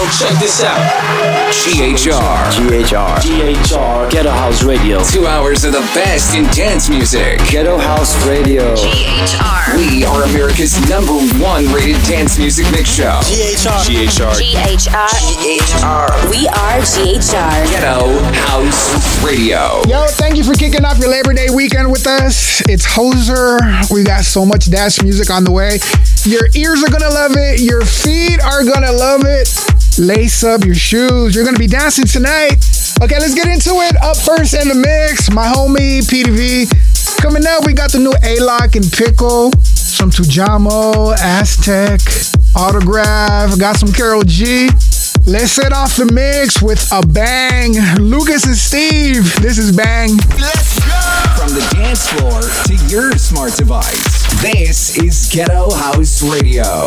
Yo, check this out. GHR. GHR. GHR. Ghetto House Radio. Two hours of the best in dance music. Ghetto House Radio. GHR. We are America's number one rated dance music mix show. GHR. GHR. GHR. GHR. We are GHR. Ghetto House Radio. Yo, thank you for kicking off your Labor Day weekend with us. It's Hoser. We got so much dance music on the way. Your ears are gonna love it. Your feet are gonna love it. Lace up your shoes. You're gonna be dancing tonight. Okay, let's get into it. Up first in the mix, my homie Peeti-V. Coming up, we got the new Alok and Pickle, some Tujamo, Azteck, Autograf, got some Karol G. Let's set off the mix with a bang. Lucas and Steve, this is Bang. Let's go! From the dance floor to your smart device. This is Ghetto House Radio.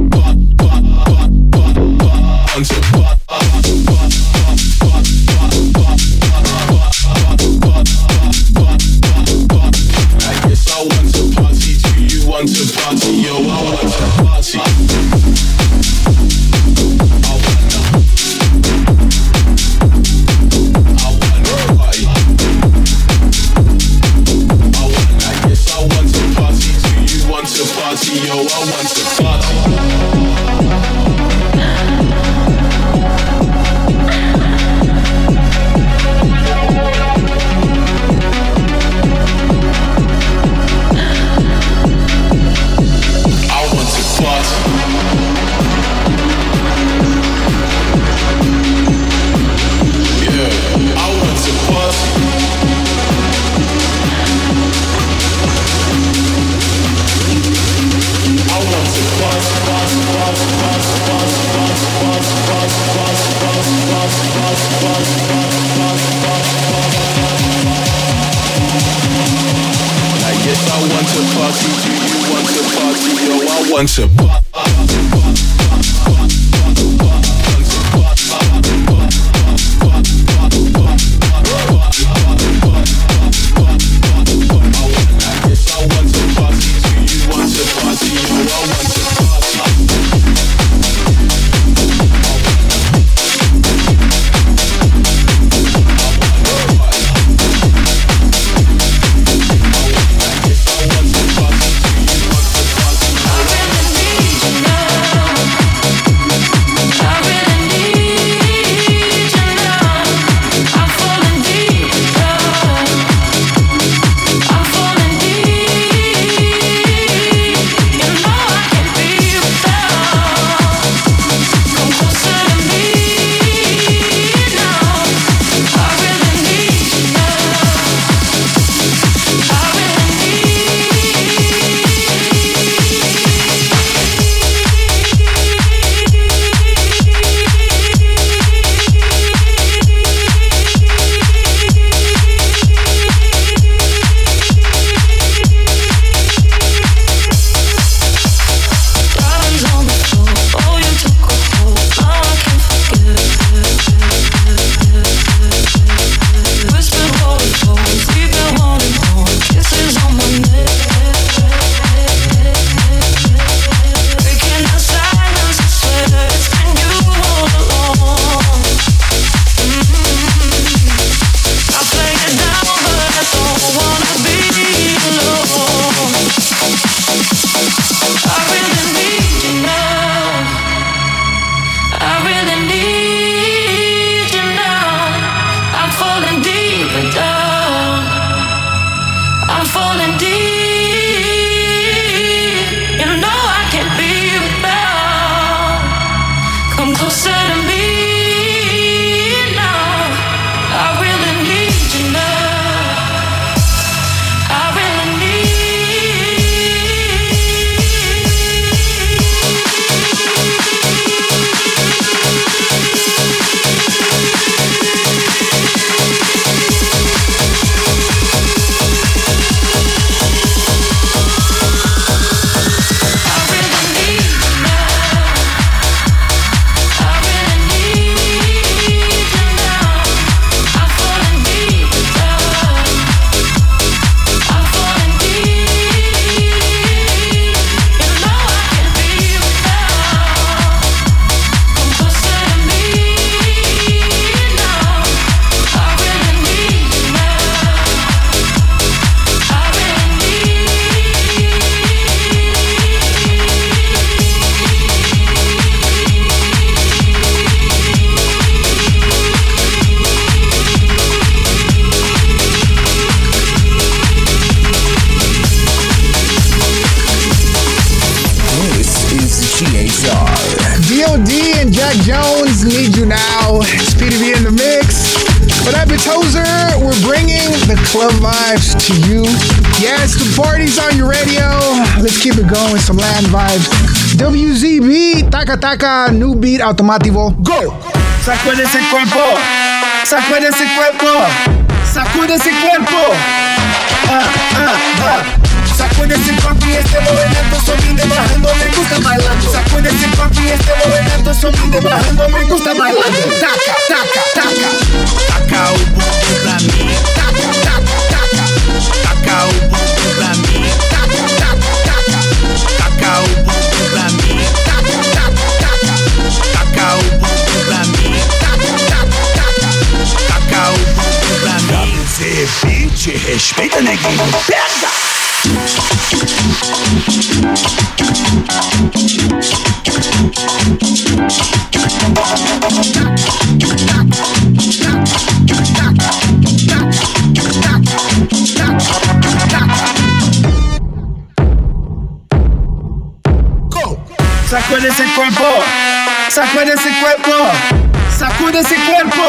G-O-O wants to fuck. we're bringing the club vibes to you. Yes, the party's on your radio. Let's keep it going with some land vibes. WZB, Taca Taca, new beat automotivo. Go! Sacude ese cuerpo. Sacude ese cuerpo. Sacude ese cuerpo. Ah, ah, ah. Sacude esse corpo e este movimento subindo e bajando Me gusta bailando. Sacude esse corpo e este movimento subindo e Me gusta bailando. Taca, taca, taca. Taca o bumbum pra mim Taca, taca, taca. Taca o bumbum pra mim Taca, taca, taca. Taca o bumbum pra mim Taca, taca, taca. Taca o bumbum pra mim Taca, taca, taca. Taca o bumbum pra mim Cacete, respeita neguinho. Pega! Sacude ese cuerpo, sacude ese cuerpo.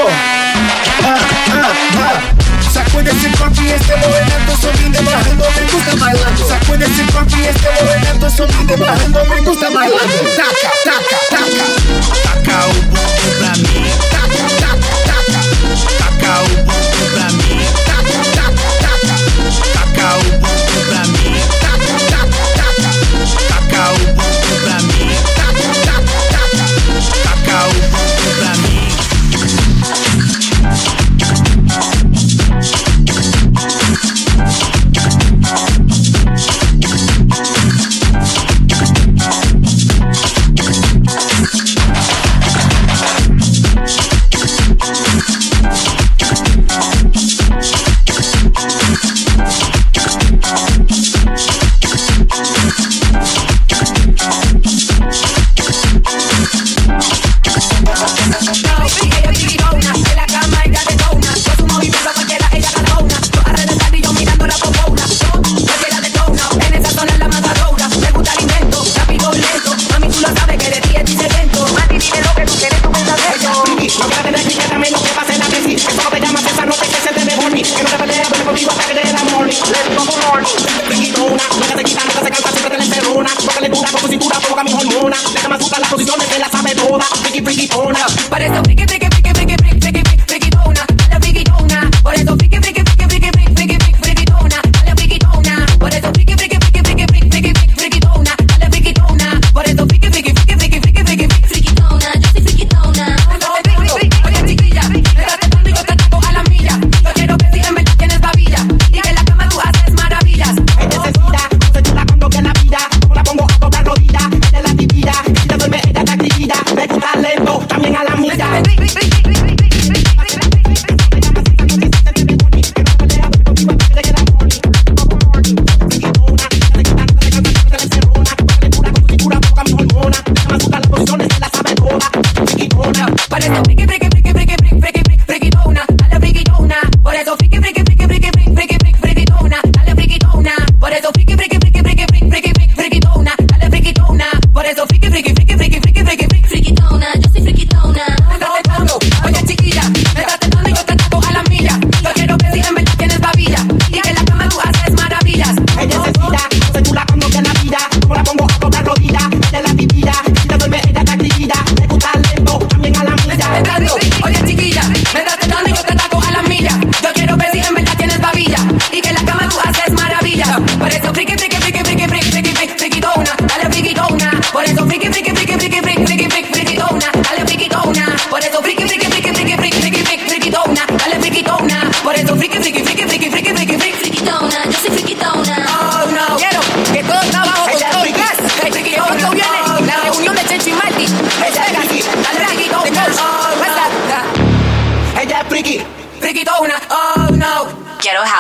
Ah, ah, ah. Sacude esse corpo e esse movimento subindo e barrando, me gusta bailando. Sacude esse corpo e esse movimento subindo e barrando, me gusta bailando. Taca, taca, taca, taca o bumbum pra mim. Taca, taca, taca, taca o bumbum pra mim. Taca, taca, taca, taca o bumbum pra mim. Taca, taca, taca, taca o bumbum pra mim. viva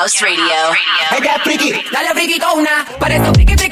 House Radio. Ella es friki, dale friki una. Para esos friki, freaky.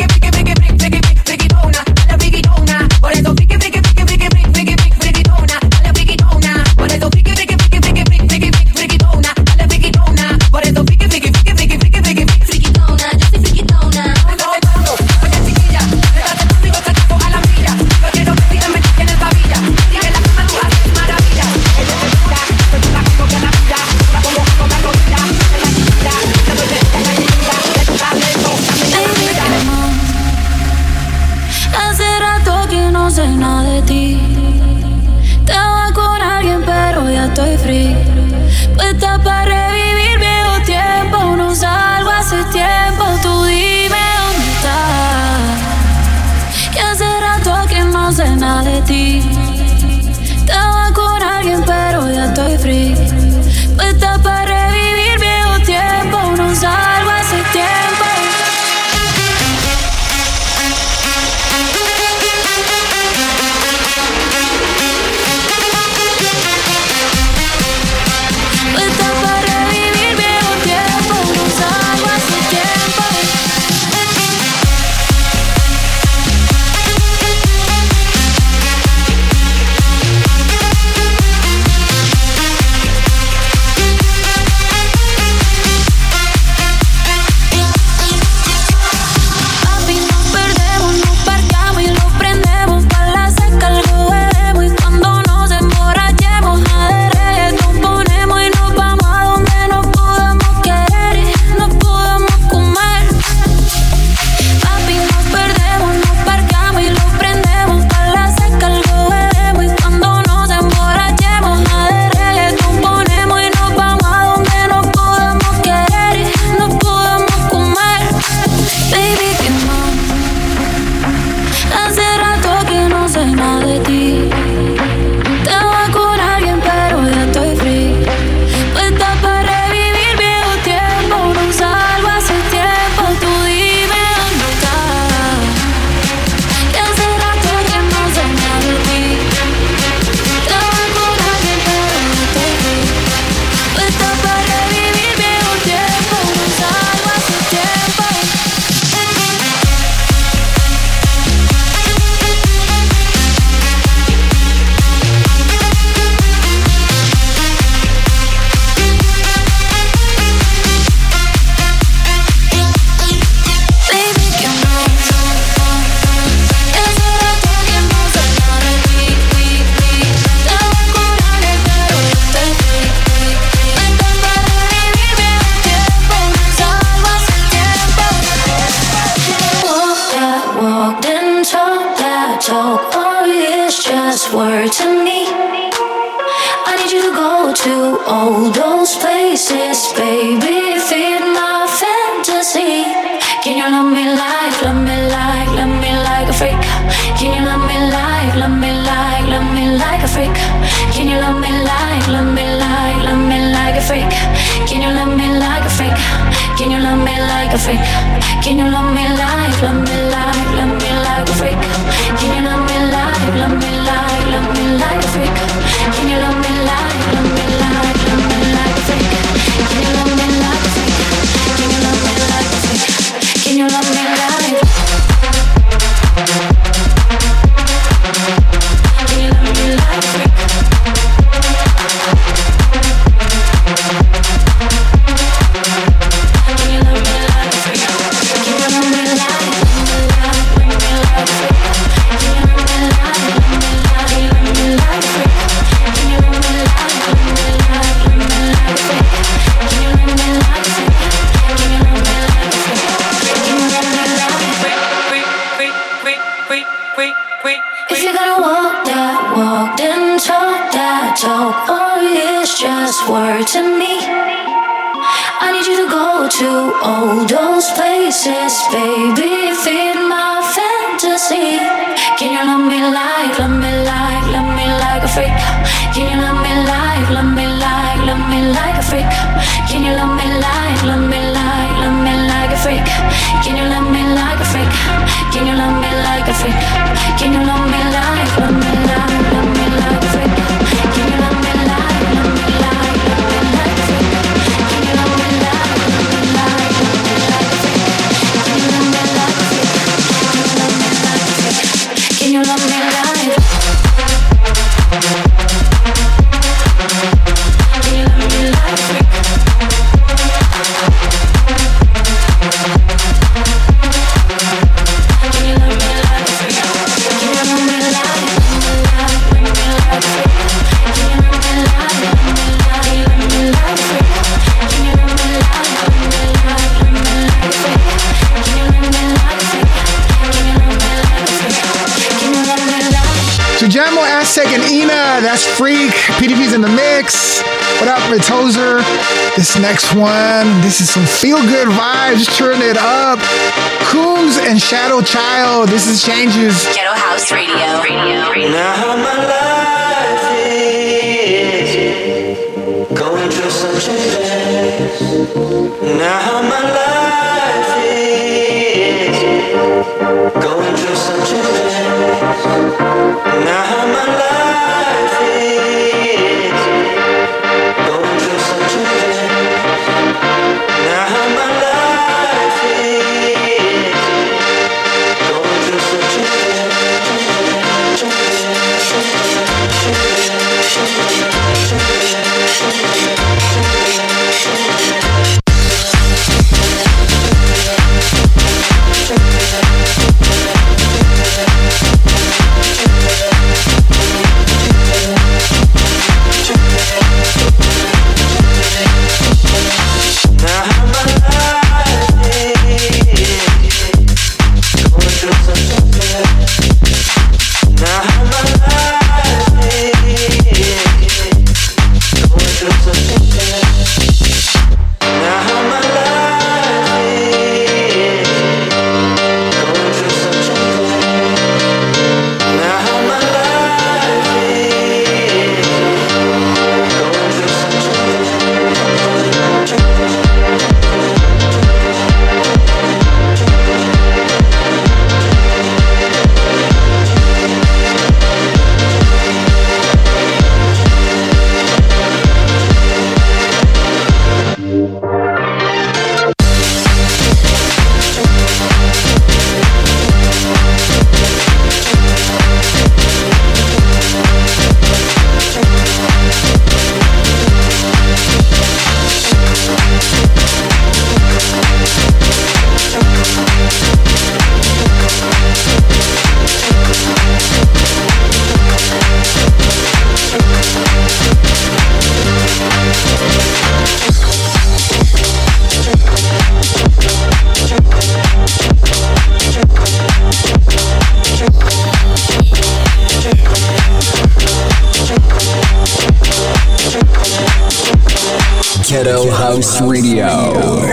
to all those places, baby. Feed my fantasy. Can you love me like, love me like, love me like a freak? Can you love me like, love me like, love me like a freak? Can you love me like, love me like, love me like a freak? Can you love me like a freak? Can you love me like a freak? Can you love me like, love me like, love me like a freak? Can you love me like, love me like, love me like a freak? Can you love me like? country Tujamo, Azteck, and Inna. That's Freak. Peeti-V's in the mix. What up, it's This next one, this is some feel good vibes. Turn it up. Kungs and Shadow Child. This is Changes. Ghetto House Radio. Radio. Radio. Now how my life is going through some changes. Now how my life is going through some changes. Now my life Ghetto House Radio.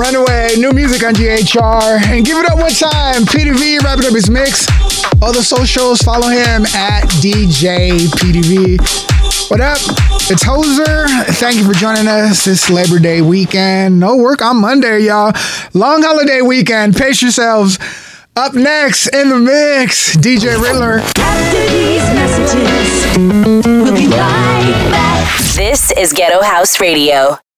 Runaway, new music on GHR. And give it up one time. Peeti-V wrapping up his mix. All the socials, follow him at DJ Peeti-V. What up? It's Hoser. Thank you for joining us this Labor Day weekend. No work on Monday, y'all. Long holiday weekend. Pace yourselves. Up next in the mix, DJ Riddler. After these messages, we'll be right back. This is Ghetto House Radio.